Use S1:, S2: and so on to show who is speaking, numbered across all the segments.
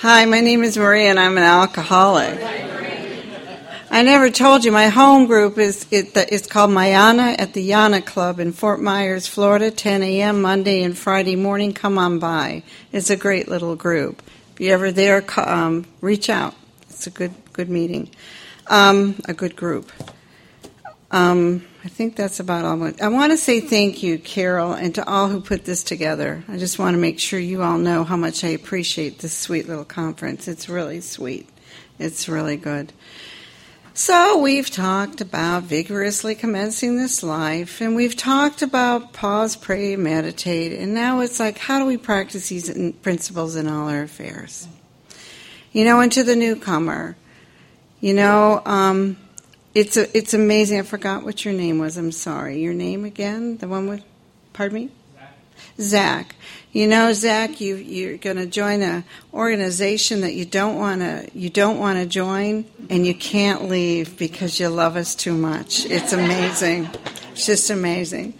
S1: Hi, my name is Maria and I'm an alcoholic. I never told you my home group is it, it's called Mayana at the Yana Club in Fort Myers, Florida, 10 a.m. Monday and Friday morning. Come on by. It's a great little group. If you're ever there, um, reach out. It's a good good meeting, um, a good group. Um, I think that's about all. I want to say thank you, Carol, and to all who put this together. I just want to make sure you all know how much I appreciate this sweet little conference. It's really sweet. It's really good. So, we've talked about vigorously commencing this life, and we've talked about pause, pray, meditate, and now it's like, how do we practice these principles in all our affairs? You know, and to the newcomer, you know, um, it's a, it's amazing. I forgot what your name was. I'm sorry. Your name again? The one with, pardon me? Zach. Zach. You know, Zach, you you're going to join a organization that you don't want to you don't want to join, and you can't leave because you love us too much. It's amazing. It's just amazing.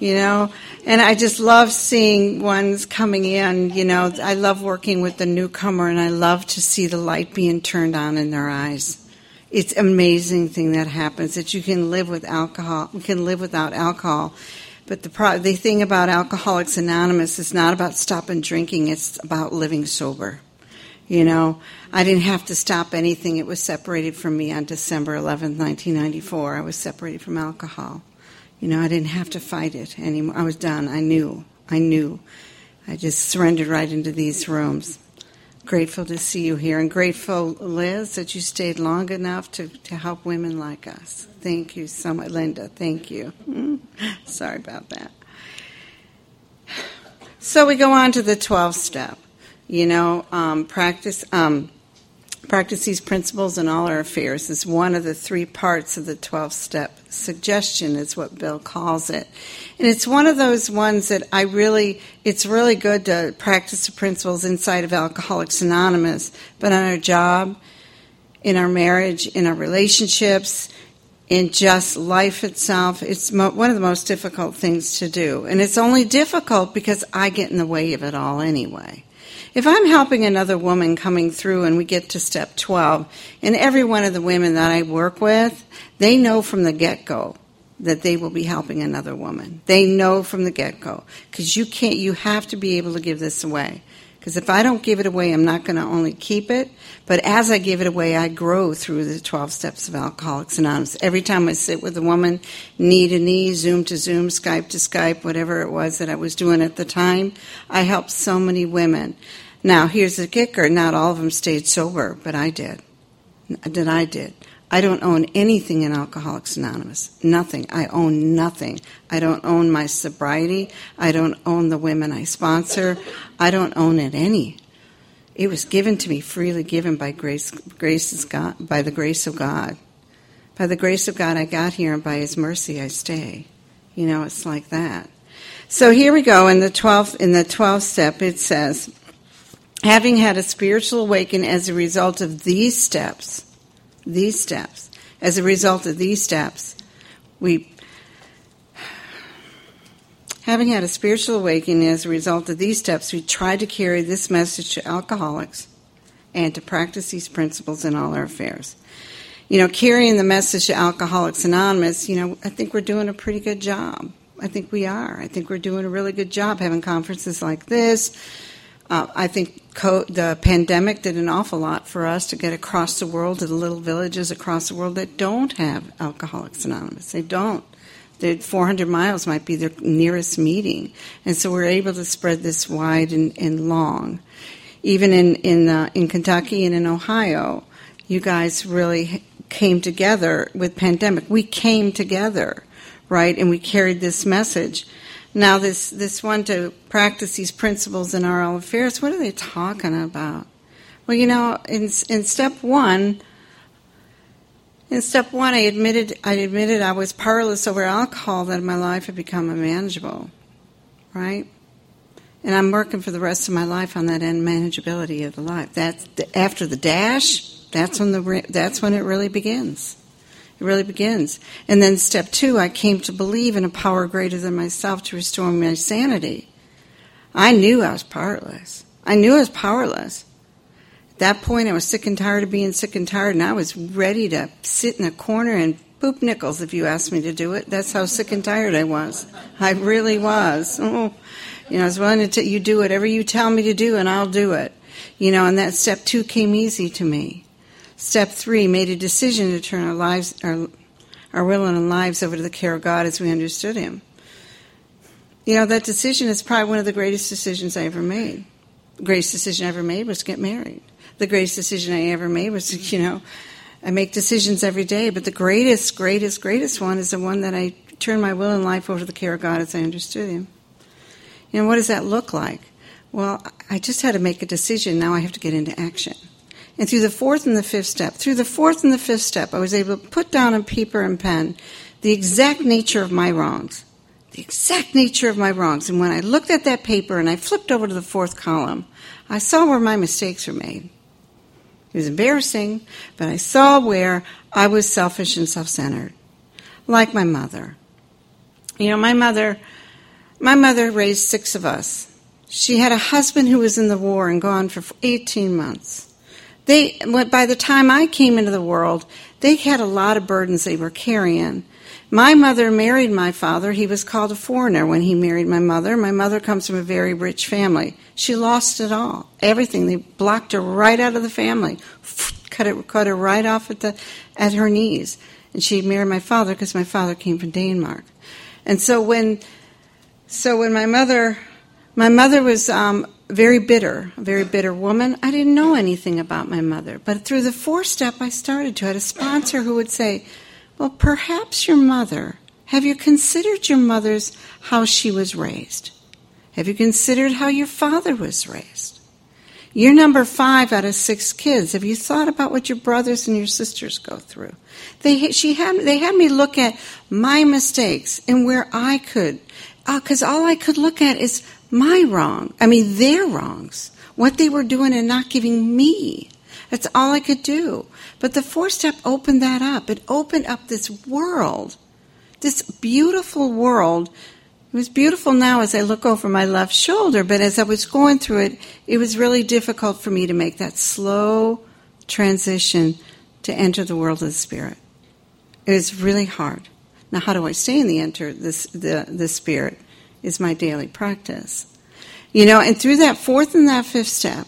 S1: You know, and I just love seeing ones coming in. You know, I love working with the newcomer, and I love to see the light being turned on in their eyes it's amazing thing that happens that you can live with alcohol, you can live without alcohol, but the, pro- the thing about Alcoholics Anonymous is not about stopping drinking, it's about living sober. You know, I didn't have to stop anything. It was separated from me on December 11th, 1994. I was separated from alcohol. You know, I didn't have to fight it anymore. I was done. I knew. I knew. I just surrendered right into these rooms. Grateful to see you here and grateful, Liz, that you stayed long enough to, to help women like us. Thank you so much, Linda. Thank you. Sorry about that. So we go on to the 12 step. You know, um, practice. Um, Practice these principles in all our affairs is one of the three parts of the 12 step suggestion, is what Bill calls it. And it's one of those ones that I really, it's really good to practice the principles inside of Alcoholics Anonymous, but on our job, in our marriage, in our relationships, in just life itself, it's mo- one of the most difficult things to do. And it's only difficult because I get in the way of it all anyway. If I'm helping another woman coming through and we get to step 12, and every one of the women that I work with, they know from the get go that they will be helping another woman. They know from the get go. Because you can't, you have to be able to give this away. Because if I don't give it away, I'm not going to only keep it, but as I give it away, I grow through the 12 steps of Alcoholics Anonymous. Every time I sit with a woman, knee to knee, Zoom to Zoom, Skype to Skype, whatever it was that I was doing at the time, I helped so many women. Now, here's the kicker not all of them stayed sober, but I did. That I did. I don't own anything in Alcoholics Anonymous. Nothing. I own nothing. I don't own my sobriety. I don't own the women I sponsor. I don't own it any. It was given to me, freely given by grace, grace is God, by the grace of God. By the grace of God, I got here, and by His mercy, I stay. You know, it's like that. So here we go in the 12th, in the 12th step, it says, having had a spiritual awakening as a result of these steps, these steps, as a result of these steps, we, having had a spiritual awakening as a result of these steps, we try to carry this message to alcoholics and to practice these principles in all our affairs. You know, carrying the message to Alcoholics Anonymous, you know, I think we're doing a pretty good job. I think we are. I think we're doing a really good job having conferences like this, uh, I think co- the pandemic did an awful lot for us to get across the world to the little villages across the world that don't have Alcoholics Anonymous. They don't. The 400 miles might be their nearest meeting. And so we're able to spread this wide and, and long. Even in, in, uh, in Kentucky and in Ohio, you guys really came together with pandemic. We came together, right? And we carried this message. Now, this, this one to practice these principles in our all affairs, what are they talking about? Well, you know, in, in step one, in step one, I admitted, I admitted I was powerless over alcohol, that my life had become unmanageable, right? And I'm working for the rest of my life on that unmanageability of the life. That's the, after the dash. That's when the that's when it really begins. It really begins. And then step two, I came to believe in a power greater than myself to restore my sanity. I knew I was powerless. I knew I was powerless. At that point, I was sick and tired of being sick and tired, and I was ready to sit in a corner and poop nickels if you asked me to do it. That's how sick and tired I was. I really was. Oh, you know, I was willing to tell you do whatever you tell me to do, and I'll do it. You know, and that step two came easy to me. Step three made a decision to turn our lives, our, our will and our lives over to the care of God as we understood Him. You know, that decision is probably one of the greatest decisions I ever made. The greatest decision I ever made was to get married. The greatest decision I ever made was, you know, I make decisions every day, but the greatest, greatest, greatest one is the one that I turn my will and life over to the care of God as I understood Him. You know, what does that look like? Well, I just had to make a decision. Now I have to get into action. And through the fourth and the fifth step, through the fourth and the fifth step, I was able to put down on paper and pen the exact nature of my wrongs. The exact nature of my wrongs. And when I looked at that paper and I flipped over to the fourth column, I saw where my mistakes were made. It was embarrassing, but I saw where I was selfish and self centered, like my mother. You know, my mother, my mother raised six of us. She had a husband who was in the war and gone for 18 months. They, by the time I came into the world, they had a lot of burdens they were carrying. My mother married my father. He was called a foreigner when he married my mother. My mother comes from a very rich family. She lost it all, everything. They blocked her right out of the family, cut it, cut her right off at the at her knees. And she married my father because my father came from Denmark. And so when, so when my mother, my mother was um, very bitter, a very bitter woman. I didn't know anything about my mother, but through the four step, I started to. I had a sponsor who would say, "Well, perhaps your mother. Have you considered your mother's how she was raised? Have you considered how your father was raised? You're number five out of six kids. Have you thought about what your brothers and your sisters go through? They she had they had me look at my mistakes and where I could, because uh, all I could look at is my wrong. I mean their wrongs, what they were doing and not giving me. That's all I could do. But the four step opened that up. It opened up this world, this beautiful world it was beautiful now as I look over my left shoulder, but as I was going through it, it was really difficult for me to make that slow transition to enter the world of the spirit. It was really hard. Now, how do I stay in the enter this the the spirit? Is my daily practice. You know, and through that fourth and that fifth step,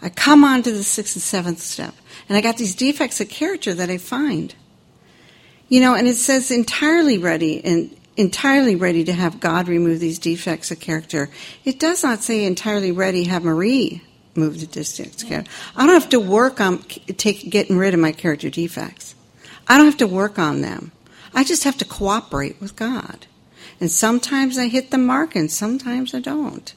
S1: I come on to the sixth and seventh step, and I got these defects of character that I find. You know, and it says entirely ready and entirely ready to have God remove these defects of character. It does not say entirely ready have Marie move the defects of character. I don't have to work on take, getting rid of my character defects. I don't have to work on them. I just have to cooperate with God. And sometimes I hit the mark and sometimes I don't.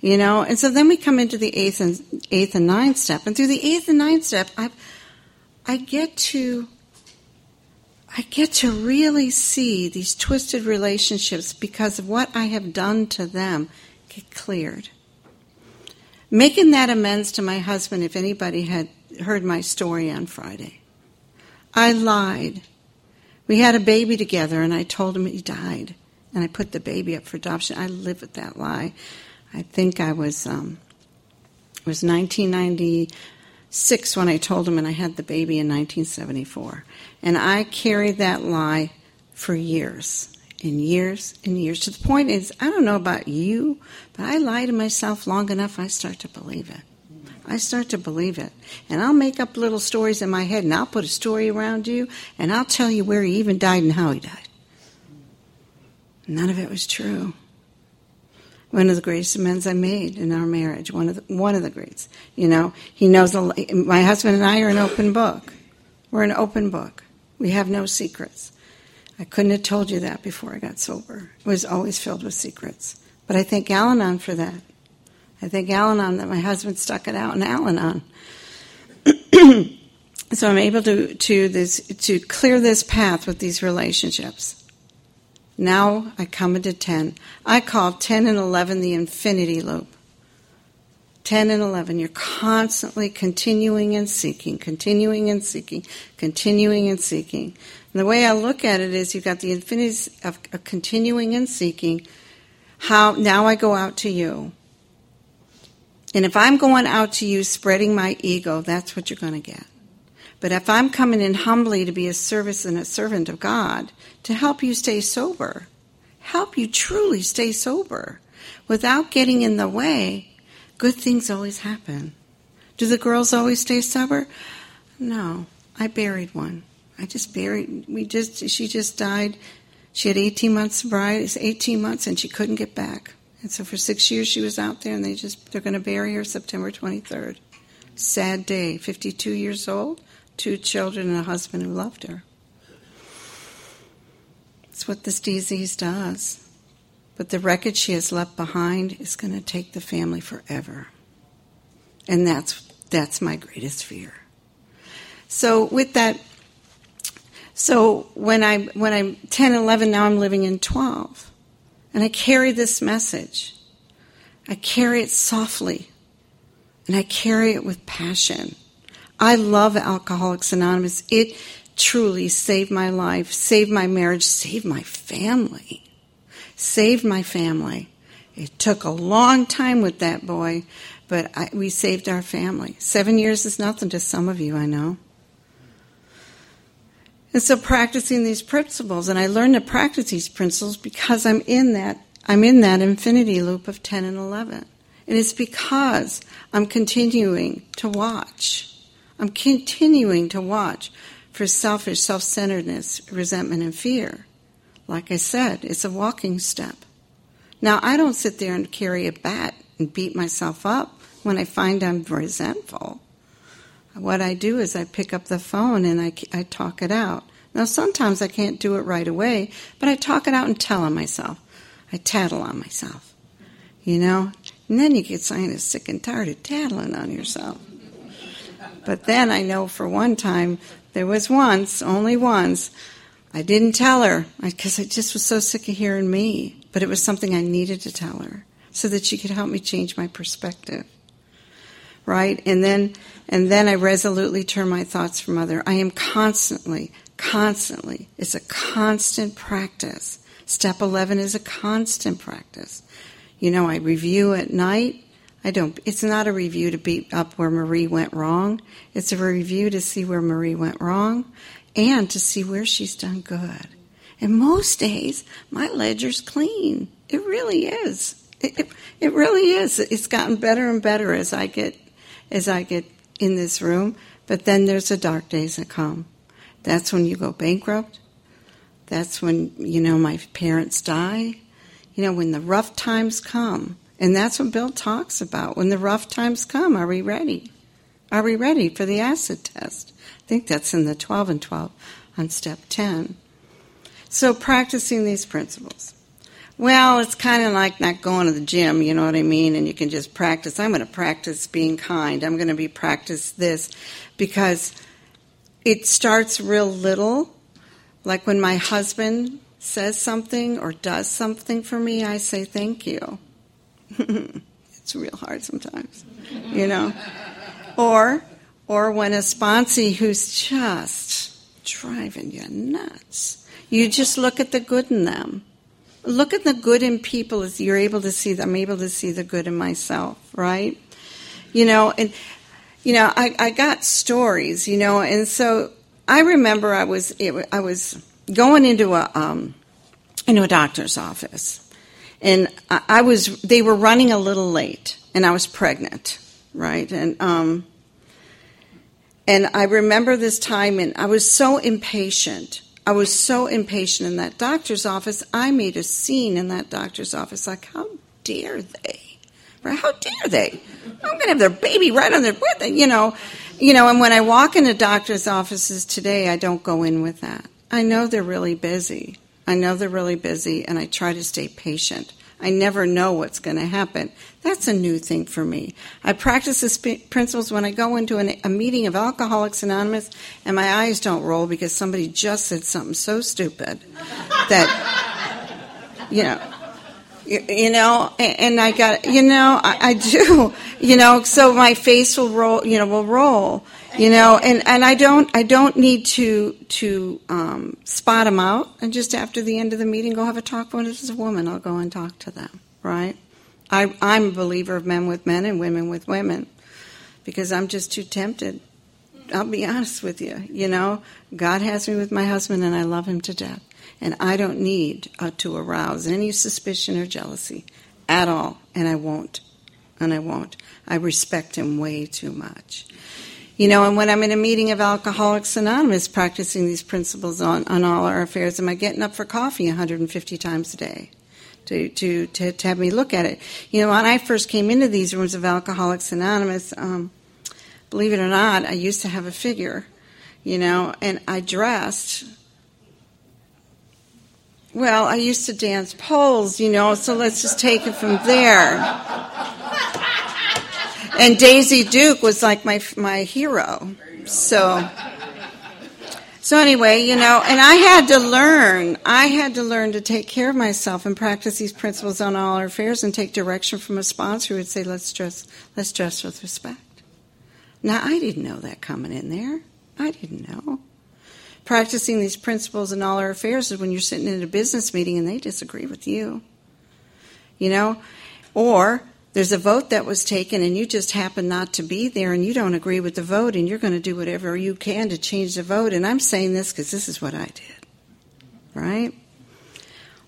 S1: You know, and so then we come into the eighth and eighth and ninth step. And through the eighth and ninth step, I I get to I get to really see these twisted relationships because of what I have done to them get cleared. Making that amends to my husband, if anybody had heard my story on Friday. I lied. We had a baby together, and I told him he died. And I put the baby up for adoption. I live with that lie. I think I was, um, it was 1996 when I told him, and I had the baby in 1974. And I carried that lie for years and years and years to the point is I don't know about you, but I lie to myself long enough, I start to believe it. I start to believe it. And I'll make up little stories in my head, and I'll put a story around you, and I'll tell you where he even died and how he died. None of it was true one of the greatest amends I made in our marriage. One of the, one of the greats. You know, he knows. A, my husband and I are an open book. We're an open book. We have no secrets. I couldn't have told you that before I got sober. It was always filled with secrets. But I thank Al-Anon for that. I thank Al-Anon that my husband stuck it out in Al-Anon. so I'm able to to this to clear this path with these relationships. Now I come into 10. I call 10 and 11 the infinity loop. 10 and 11, you're constantly continuing and seeking, continuing and seeking, continuing and seeking. And the way I look at it is you've got the infinity of, of continuing and seeking. How now I go out to you. And if I'm going out to you spreading my ego, that's what you're going to get. But if I'm coming in humbly to be a service and a servant of God to help you stay sober, help you truly stay sober without getting in the way, good things always happen. Do the girls always stay sober? No. I buried one. I just buried we just she just died. She had 18 months sobriety, 18 months and she couldn't get back. And so for 6 years she was out there and they just they're going to bury her September 23rd. Sad day, 52 years old two children and a husband who loved her. It's what this disease does. But the wreckage she has left behind is going to take the family forever. And that's, that's my greatest fear. So with that, so when I'm, when I'm 10, 11, now I'm living in 12. And I carry this message. I carry it softly. And I carry it with passion. I love Alcoholics Anonymous. It truly saved my life, saved my marriage, saved my family. Saved my family. It took a long time with that boy, but I, we saved our family. Seven years is nothing to some of you, I know. And so practicing these principles, and I learned to practice these principles because I'm in that I'm in that infinity loop of 10 and 11. And it's because I'm continuing to watch I'm continuing to watch for selfish, self centeredness, resentment, and fear. Like I said, it's a walking step. Now, I don't sit there and carry a bat and beat myself up when I find I'm resentful. What I do is I pick up the phone and I, I talk it out. Now, sometimes I can't do it right away, but I talk it out and tell on myself. I tattle on myself. You know? And then you get kind of sick and tired of tattling on yourself. But then I know for one time, there was once, only once, I didn't tell her because I just was so sick of hearing me. But it was something I needed to tell her so that she could help me change my perspective. Right? And then, and then I resolutely turn my thoughts from other. I am constantly, constantly, it's a constant practice. Step 11 is a constant practice. You know, I review at night I don't, it's not a review to beat up where Marie went wrong. It's a review to see where Marie went wrong and to see where she's done good. And most days, my ledger's clean. It really is. It, it, it really is. It's gotten better and better as I get, as I get in this room. But then there's the dark days that come. That's when you go bankrupt. That's when, you know, my parents die. You know, when the rough times come, and that's what Bill talks about. When the rough times come, are we ready? Are we ready for the acid test? I think that's in the 12 and 12 on step 10. So, practicing these principles. Well, it's kind of like not going to the gym, you know what I mean? And you can just practice. I'm going to practice being kind. I'm going to be practice this because it starts real little. Like when my husband says something or does something for me, I say thank you. it's real hard sometimes, you know. Or, or when a sponsee who's just driving you nuts, you just look at the good in them. Look at the good in people as you're able to see. I'm able to see the good in myself, right? You know, and you know, I, I got stories, you know, and so I remember I was it, I was going into a um, into a doctor's office, and I was they were running a little late, and I was pregnant, right? And um, and I remember this time, and I was so impatient. I was so impatient in that doctor's office. I made a scene in that doctor's office. Like, how dare they? Right? How dare they? I'm going to have their baby right on their, you know, you know. And when I walk into doctors' offices today, I don't go in with that. I know they're really busy. I know they're really busy and I try to stay patient. I never know what's going to happen. That's a new thing for me. I practice the sp- principles when I go into an, a meeting of Alcoholics Anonymous and my eyes don't roll because somebody just said something so stupid that, you know, you, you know, and, and, I got, you know, I, I do, you know, so my face will roll, you know, will roll you know and and i don't i don't need to to um, spot them out and just after the end of the meeting go have a talk with this is a woman i'll go and talk to them right I, I'm a believer of men with men and women with women because I'm just too tempted. I'll be honest with you. You know, God has me with my husband and I love him to death. And I don't need uh, to arouse any suspicion or jealousy at all. And I won't. And I won't. I respect him way too much. You know, and when I'm in a meeting of Alcoholics Anonymous practicing these principles on, on all our affairs, am I getting up for coffee 150 times a day? To, to, to, to have me look at it. You know, when I first came into these rooms of Alcoholics Anonymous, um, believe it or not, I used to have a figure, you know, and I dressed. Well, I used to dance poles, you know, so let's just take it from there and Daisy Duke was like my my hero. So so anyway, you know, and I had to learn. I had to learn to take care of myself and practice these principles on all our affairs and take direction from a sponsor who would say, "Let's dress, let's dress with respect." Now I didn't know that coming in there. I didn't know. Practicing these principles in all our affairs is when you're sitting in a business meeting and they disagree with you. You know, or there's a vote that was taken and you just happen not to be there and you don't agree with the vote and you're going to do whatever you can to change the vote. And I'm saying this because this is what I did. Right?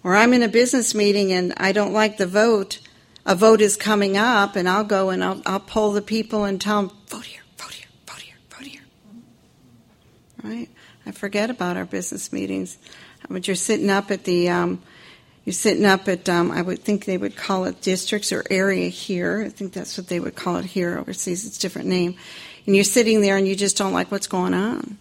S1: Or I'm in a business meeting and I don't like the vote. A vote is coming up and I'll go and I'll, I'll poll the people and tell them, vote here, vote here, vote here, vote here. Right? I forget about our business meetings. But you're sitting up at the um, you're sitting up at, um, I would think they would call it districts or area here. I think that's what they would call it here. Overseas, it's a different name. And you're sitting there and you just don't like what's going on.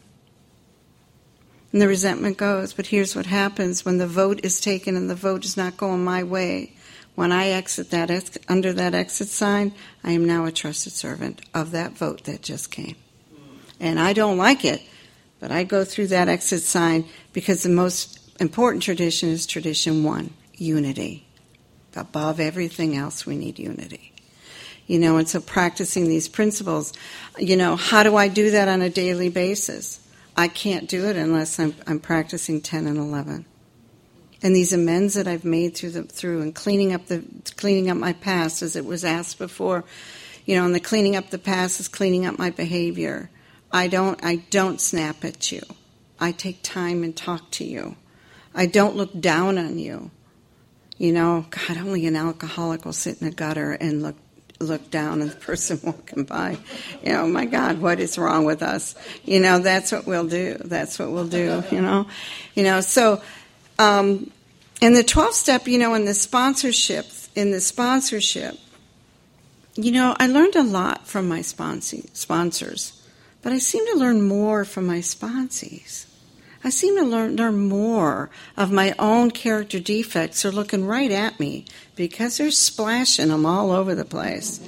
S1: And the resentment goes. But here's what happens when the vote is taken and the vote is not going my way. When I exit that ex- under that exit sign, I am now a trusted servant of that vote that just came. And I don't like it, but I go through that exit sign because the most important tradition is tradition one unity. Above everything else, we need unity. You know, and so practicing these principles, you know, how do I do that on a daily basis? I can't do it unless I'm, I'm practicing 10 and 11. And these amends that I've made through the, through and cleaning up the cleaning up my past, as it was asked before, you know, and the cleaning up the past is cleaning up my behavior. I don't I don't snap at you. I take time and talk to you. I don't look down on you. You know, God, only an alcoholic will sit in a gutter and look look down on the person walking by. You know, my God, what is wrong with us? You know, that's what we'll do. That's what we'll do. You know, you know. So, um, in the 12 step, you know, in the sponsorship, in the sponsorship, you know, I learned a lot from my sponsors, but I seem to learn more from my sponsees. I seem to learn, learn more of my own character defects are looking right at me because they're splashing them all over the place.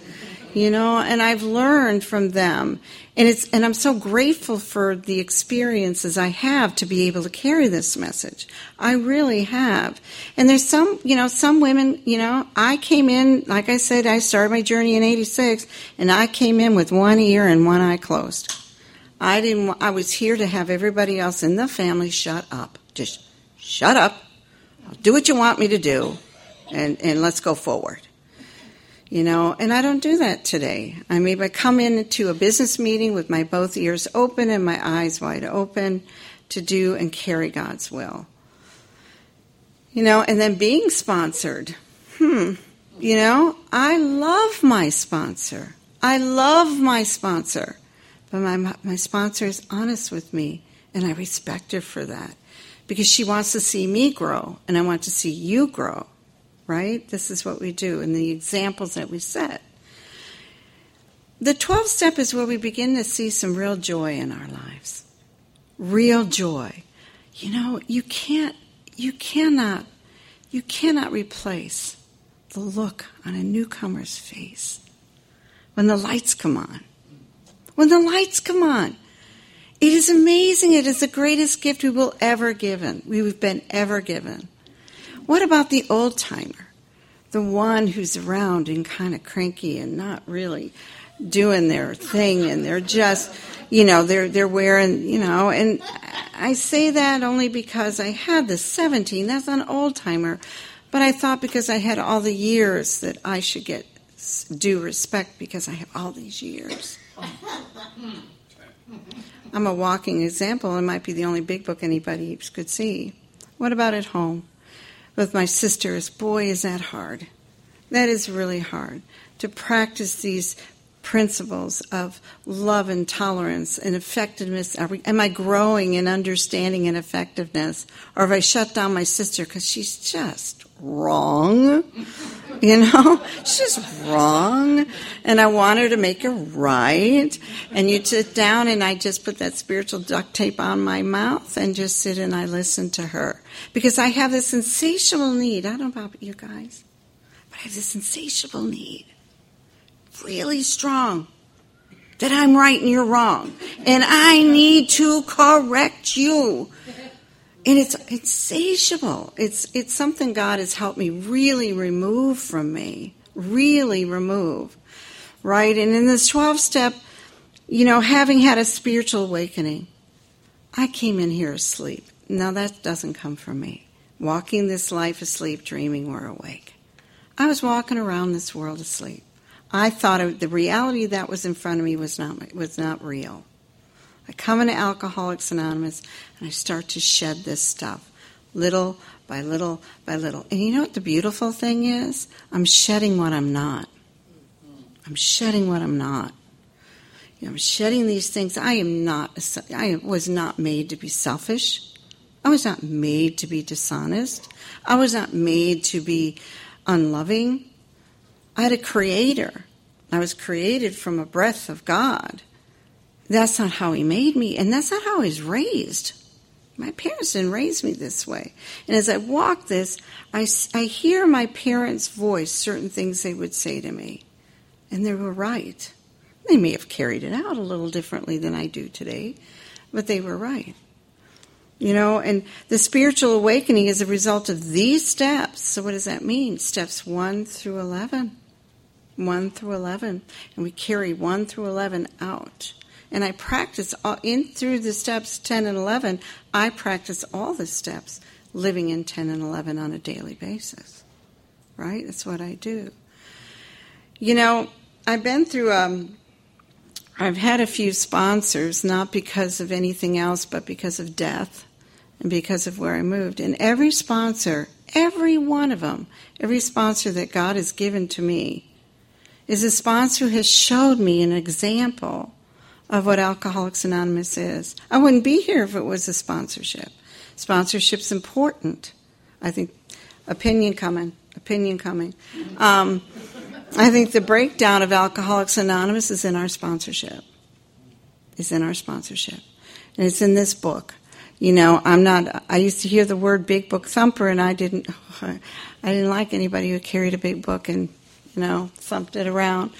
S1: You know, and I've learned from them. And it's and I'm so grateful for the experiences I have to be able to carry this message. I really have. And there's some, you know, some women, you know, I came in, like I said, I started my journey in 86 and I came in with one ear and one eye closed. I didn't. I was here to have everybody else in the family shut up. Just shut up. I'll do what you want me to do, and and let's go forward. You know, and I don't do that today. I mean, I come into a business meeting with my both ears open and my eyes wide open to do and carry God's will. You know, and then being sponsored. Hmm. You know, I love my sponsor. I love my sponsor. But my, my sponsor is honest with me, and I respect her for that because she wants to see me grow, and I want to see you grow, right? This is what we do, and the examples that we set. The 12 step is where we begin to see some real joy in our lives. Real joy. You know, you can't, you cannot, you cannot replace the look on a newcomer's face when the lights come on when the lights come on. It is amazing. It is the greatest gift we will ever given. We've been ever given. What about the old timer? The one who's around and kind of cranky and not really doing their thing and they're just you know they're they're wearing you know and I say that only because I had the 17 that's an old timer But I thought because I had all the years that I should get due respect because I have all these years. I'm a walking example. It might be the only big book anybody could see. What about at home? With my sisters, boy, is that hard. That is really hard to practice these principles of love and tolerance and effectiveness. Am I growing in understanding and effectiveness? Or have I shut down my sister because she's just wrong? You know, she's wrong. And I want her to make it right. And you sit down and I just put that spiritual duct tape on my mouth and just sit and I listen to her. Because I have this insatiable need. I don't know about you guys, but I have this insatiable need really strong that I'm right and you're wrong. And I need to correct you. And it's insatiable. It's it's something God has helped me really remove from me. Really remove. Right? And in this 12 step, you know, having had a spiritual awakening, I came in here asleep. Now that doesn't come from me. Walking this life asleep, dreaming or awake. I was walking around this world asleep. I thought the reality that was in front of me was not was not real. I come into Alcoholics Anonymous and I start to shed this stuff, little by little by little. And you know what the beautiful thing is? I'm shedding what I'm not. I'm shedding what I'm not. You know, I'm shedding these things. I am not. I was not made to be selfish. I was not made to be dishonest. I was not made to be unloving. I had a creator. I was created from a breath of God. That's not how He made me, and that's not how was raised. My parents didn't raise me this way. And as I walk this, I, I hear my parents' voice, certain things they would say to me. And they were right. They may have carried it out a little differently than I do today, but they were right. You know, and the spiritual awakening is a result of these steps. So, what does that mean? Steps 1 through 11. 1 through 11, and we carry 1 through 11 out. And I practice all, in through the steps 10 and 11, I practice all the steps living in 10 and 11 on a daily basis. Right? That's what I do. You know, I've been through um, I've had a few sponsors, not because of anything else, but because of death and because of where I moved. And every sponsor, every one of them, every sponsor that God has given to me is a sponsor who has showed me an example of what Alcoholics Anonymous is. I wouldn't be here if it was a sponsorship. Sponsorship's important. I think opinion coming, opinion coming. Um, I think the breakdown of Alcoholics Anonymous is in our sponsorship. Is in our sponsorship, and it's in this book. You know, I'm not. I used to hear the word big book thumper, and I didn't. I didn't like anybody who carried a big book and you know, thumped it around.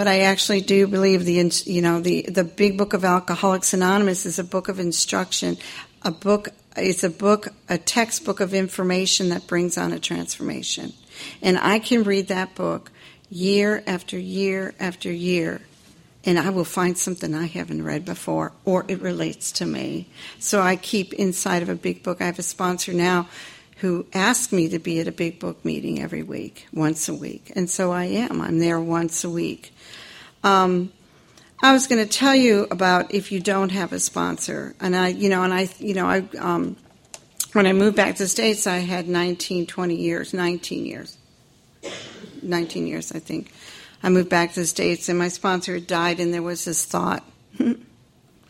S1: But I actually do believe the, you know, the, the big book of Alcoholics Anonymous is a book of instruction, a book, it's a book, a textbook of information that brings on a transformation. And I can read that book year after year after year and I will find something I haven't read before, or it relates to me. So I keep inside of a big book. I have a sponsor now who ask me to be at a big book meeting every week, once a week. And so I am. I'm there once a week. Um, I was going to tell you about if you don't have a sponsor, and I, you know, and I, you know, I, um, when I moved back to the states, I had 19, 20 years, 19 years, 19 years, I think. I moved back to the states, and my sponsor had died, and there was this thought: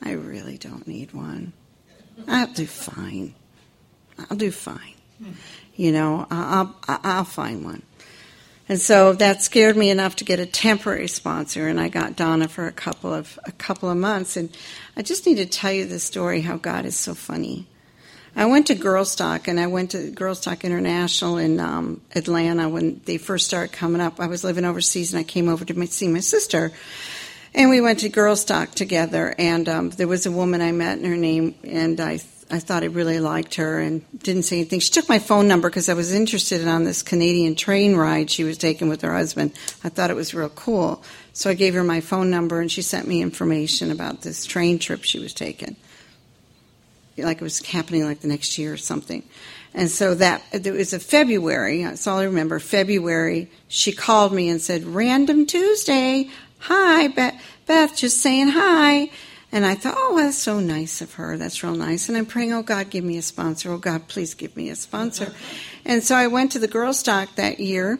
S1: I really don't need one. I'll do fine. I'll do fine. You know, I'll, I'll find one. And so that scared me enough to get a temporary sponsor, and I got Donna for a couple of a couple of months. And I just need to tell you the story how God is so funny. I went to Girlstock, and I went to Girlstock International in um, Atlanta when they first started coming up. I was living overseas, and I came over to see my sister, and we went to Girlstock together. And um, there was a woman I met, and her name, and I I thought I really liked her and didn't say anything. She took my phone number because I was interested in on this Canadian train ride she was taking with her husband. I thought it was real cool. So I gave her my phone number and she sent me information about this train trip she was taking. like it was happening like the next year or something. And so that it was a February. That's all I remember. February. She called me and said, "Random Tuesday. Hi, Beth. Beth, just saying hi." And I thought, "Oh, that's so nice of her. That's real nice." And I'm praying, "Oh God, give me a sponsor. Oh God, please give me a sponsor." And so I went to the Girlstock that year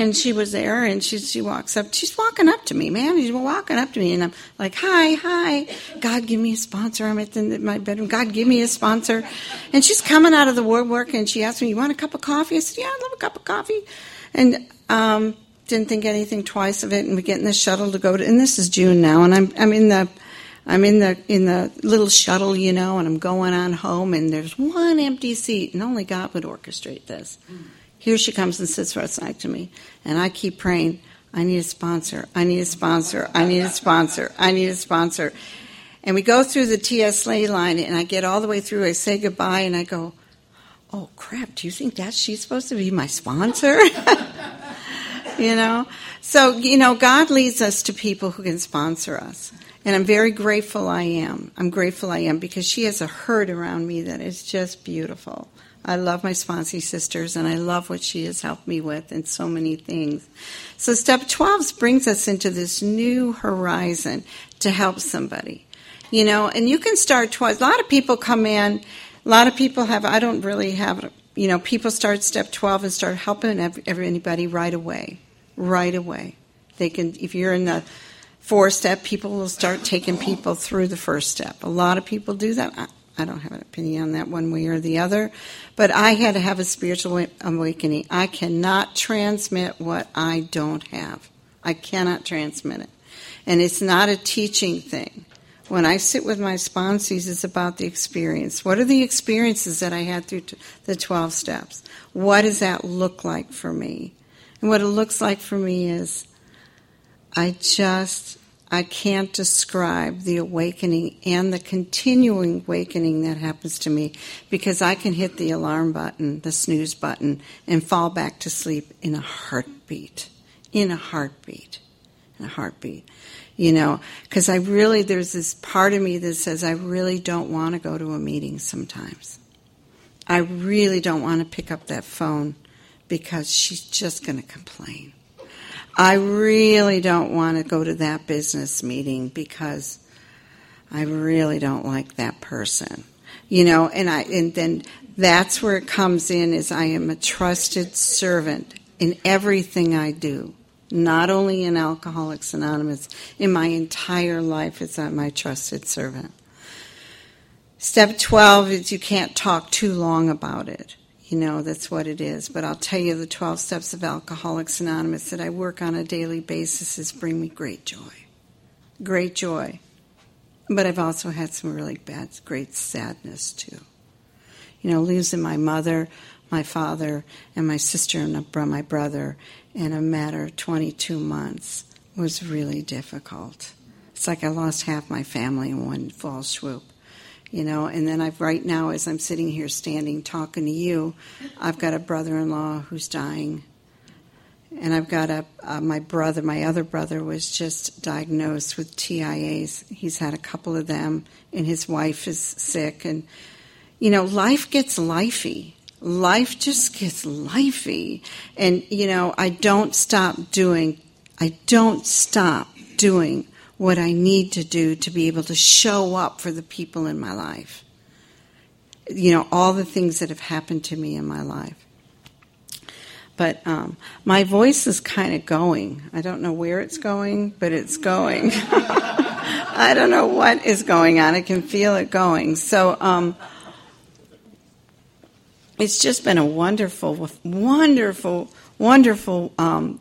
S1: and she was there and she she walks up she's walking up to me man she's walking up to me and i'm like hi hi god give me a sponsor i'm at the, my bedroom god give me a sponsor and she's coming out of the woodwork and she asked me you want a cup of coffee i said yeah i love a cup of coffee and um, didn't think anything twice of it and we get in the shuttle to go to and this is june now and i'm i'm in the I'm in the in the little shuttle, you know, and I'm going on home, and there's one empty seat, and only God would orchestrate this. Here she comes and sits right next to me. And I keep praying, I need a sponsor. I need a sponsor. I need a sponsor. I need a sponsor. And we go through the TS line, and I get all the way through. I say goodbye, and I go, Oh, crap, do you think that she's supposed to be my sponsor? you know? So, you know, God leads us to people who can sponsor us. And I'm very grateful I am. I'm grateful I am because she has a herd around me that is just beautiful. I love my sponsee sisters and I love what she has helped me with in so many things. So step 12 brings us into this new horizon to help somebody. You know, and you can start twice. A lot of people come in, a lot of people have, I don't really have, you know, people start step 12 and start helping everybody right away. Right away. They can, if you're in the four step, people will start taking people through the first step. A lot of people do that. I don't have an opinion on that one way or the other, but I had to have a spiritual awakening. I cannot transmit what I don't have. I cannot transmit it. And it's not a teaching thing. When I sit with my sponsees, it's about the experience. What are the experiences that I had through the 12 steps? What does that look like for me? And what it looks like for me is I just I can't describe the awakening and the continuing awakening that happens to me because I can hit the alarm button, the snooze button, and fall back to sleep in a heartbeat. In a heartbeat. In a heartbeat. You know, because I really, there's this part of me that says I really don't want to go to a meeting sometimes. I really don't want to pick up that phone because she's just going to complain I really don't want to go to that business meeting because I really don't like that person. You know, and I and then that's where it comes in is I am a trusted servant in everything I do. Not only in Alcoholics Anonymous, in my entire life is that my trusted servant. Step 12 is you can't talk too long about it you know, that's what it is. But I'll tell you, the 12 steps of Alcoholics Anonymous that I work on a daily basis is bring me great joy. Great joy. But I've also had some really bad, great sadness too. You know, losing my mother, my father, and my sister and my brother in a matter of 22 months was really difficult. It's like I lost half my family in one fall swoop you know and then i've right now as i'm sitting here standing talking to you i've got a brother-in-law who's dying. And i've got a uh, my brother my other brother was just diagnosed with TIAs he's had a couple of them and his wife is sick. And you know life gets lifey. Life just gets lifey. And you know i don't stop doing i don't stop doing what I need to do to be able to show up for the people in my life. You know, all the things that have happened to me in my life. But um, my voice is kind of going. I don't know where it's going, but it's going. I don't know what is going on. I can feel it going. So, um, it's just been a wonderful, wonderful, wonderful um,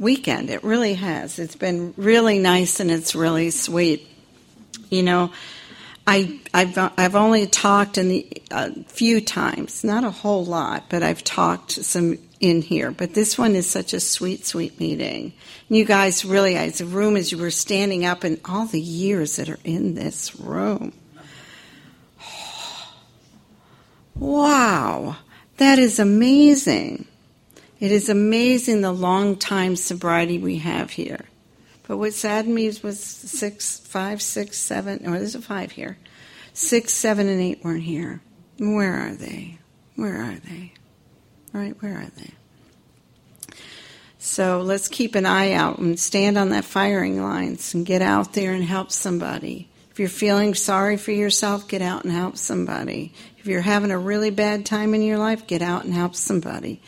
S1: weekend. It really has. It's been really nice and it's really sweet. You know, I, I've, I've only talked in the, a few times, not a whole lot, but I've talked some in here. But this one is such a sweet, sweet meeting. You guys really, as a room as you were standing up and all the years that are in this room. Wow, that is amazing. It is amazing the long time sobriety we have here. But what saddened me was six, five, six, seven, or there's a five here. Six, seven, and eight weren't here. Where are they? Where are they? Right, where are they? So let's keep an eye out and stand on that firing lines and get out there and help somebody. If you're feeling sorry for yourself, get out and help somebody. If you're having a really bad time in your life, get out and help somebody.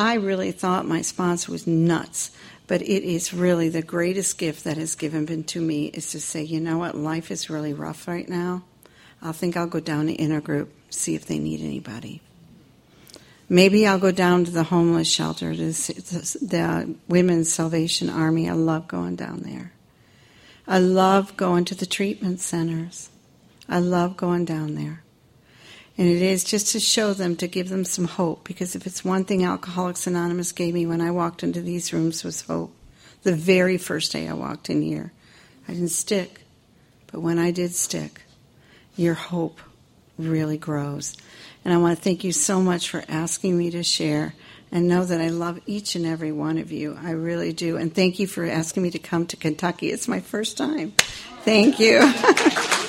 S1: I really thought my sponsor was nuts, but it is really the greatest gift that has given been to me is to say, you know what, life is really rough right now. I think I'll go down to inner group, see if they need anybody. Maybe I'll go down to the homeless shelter, to the Women's Salvation Army. I love going down there. I love going to the treatment centers. I love going down there. And it is just to show them, to give them some hope. Because if it's one thing Alcoholics Anonymous gave me when I walked into these rooms was hope. The very first day I walked in here, I didn't stick. But when I did stick, your hope really grows. And I want to thank you so much for asking me to share and know that I love each and every one of you. I really do. And thank you for asking me to come to Kentucky. It's my first time. Thank you.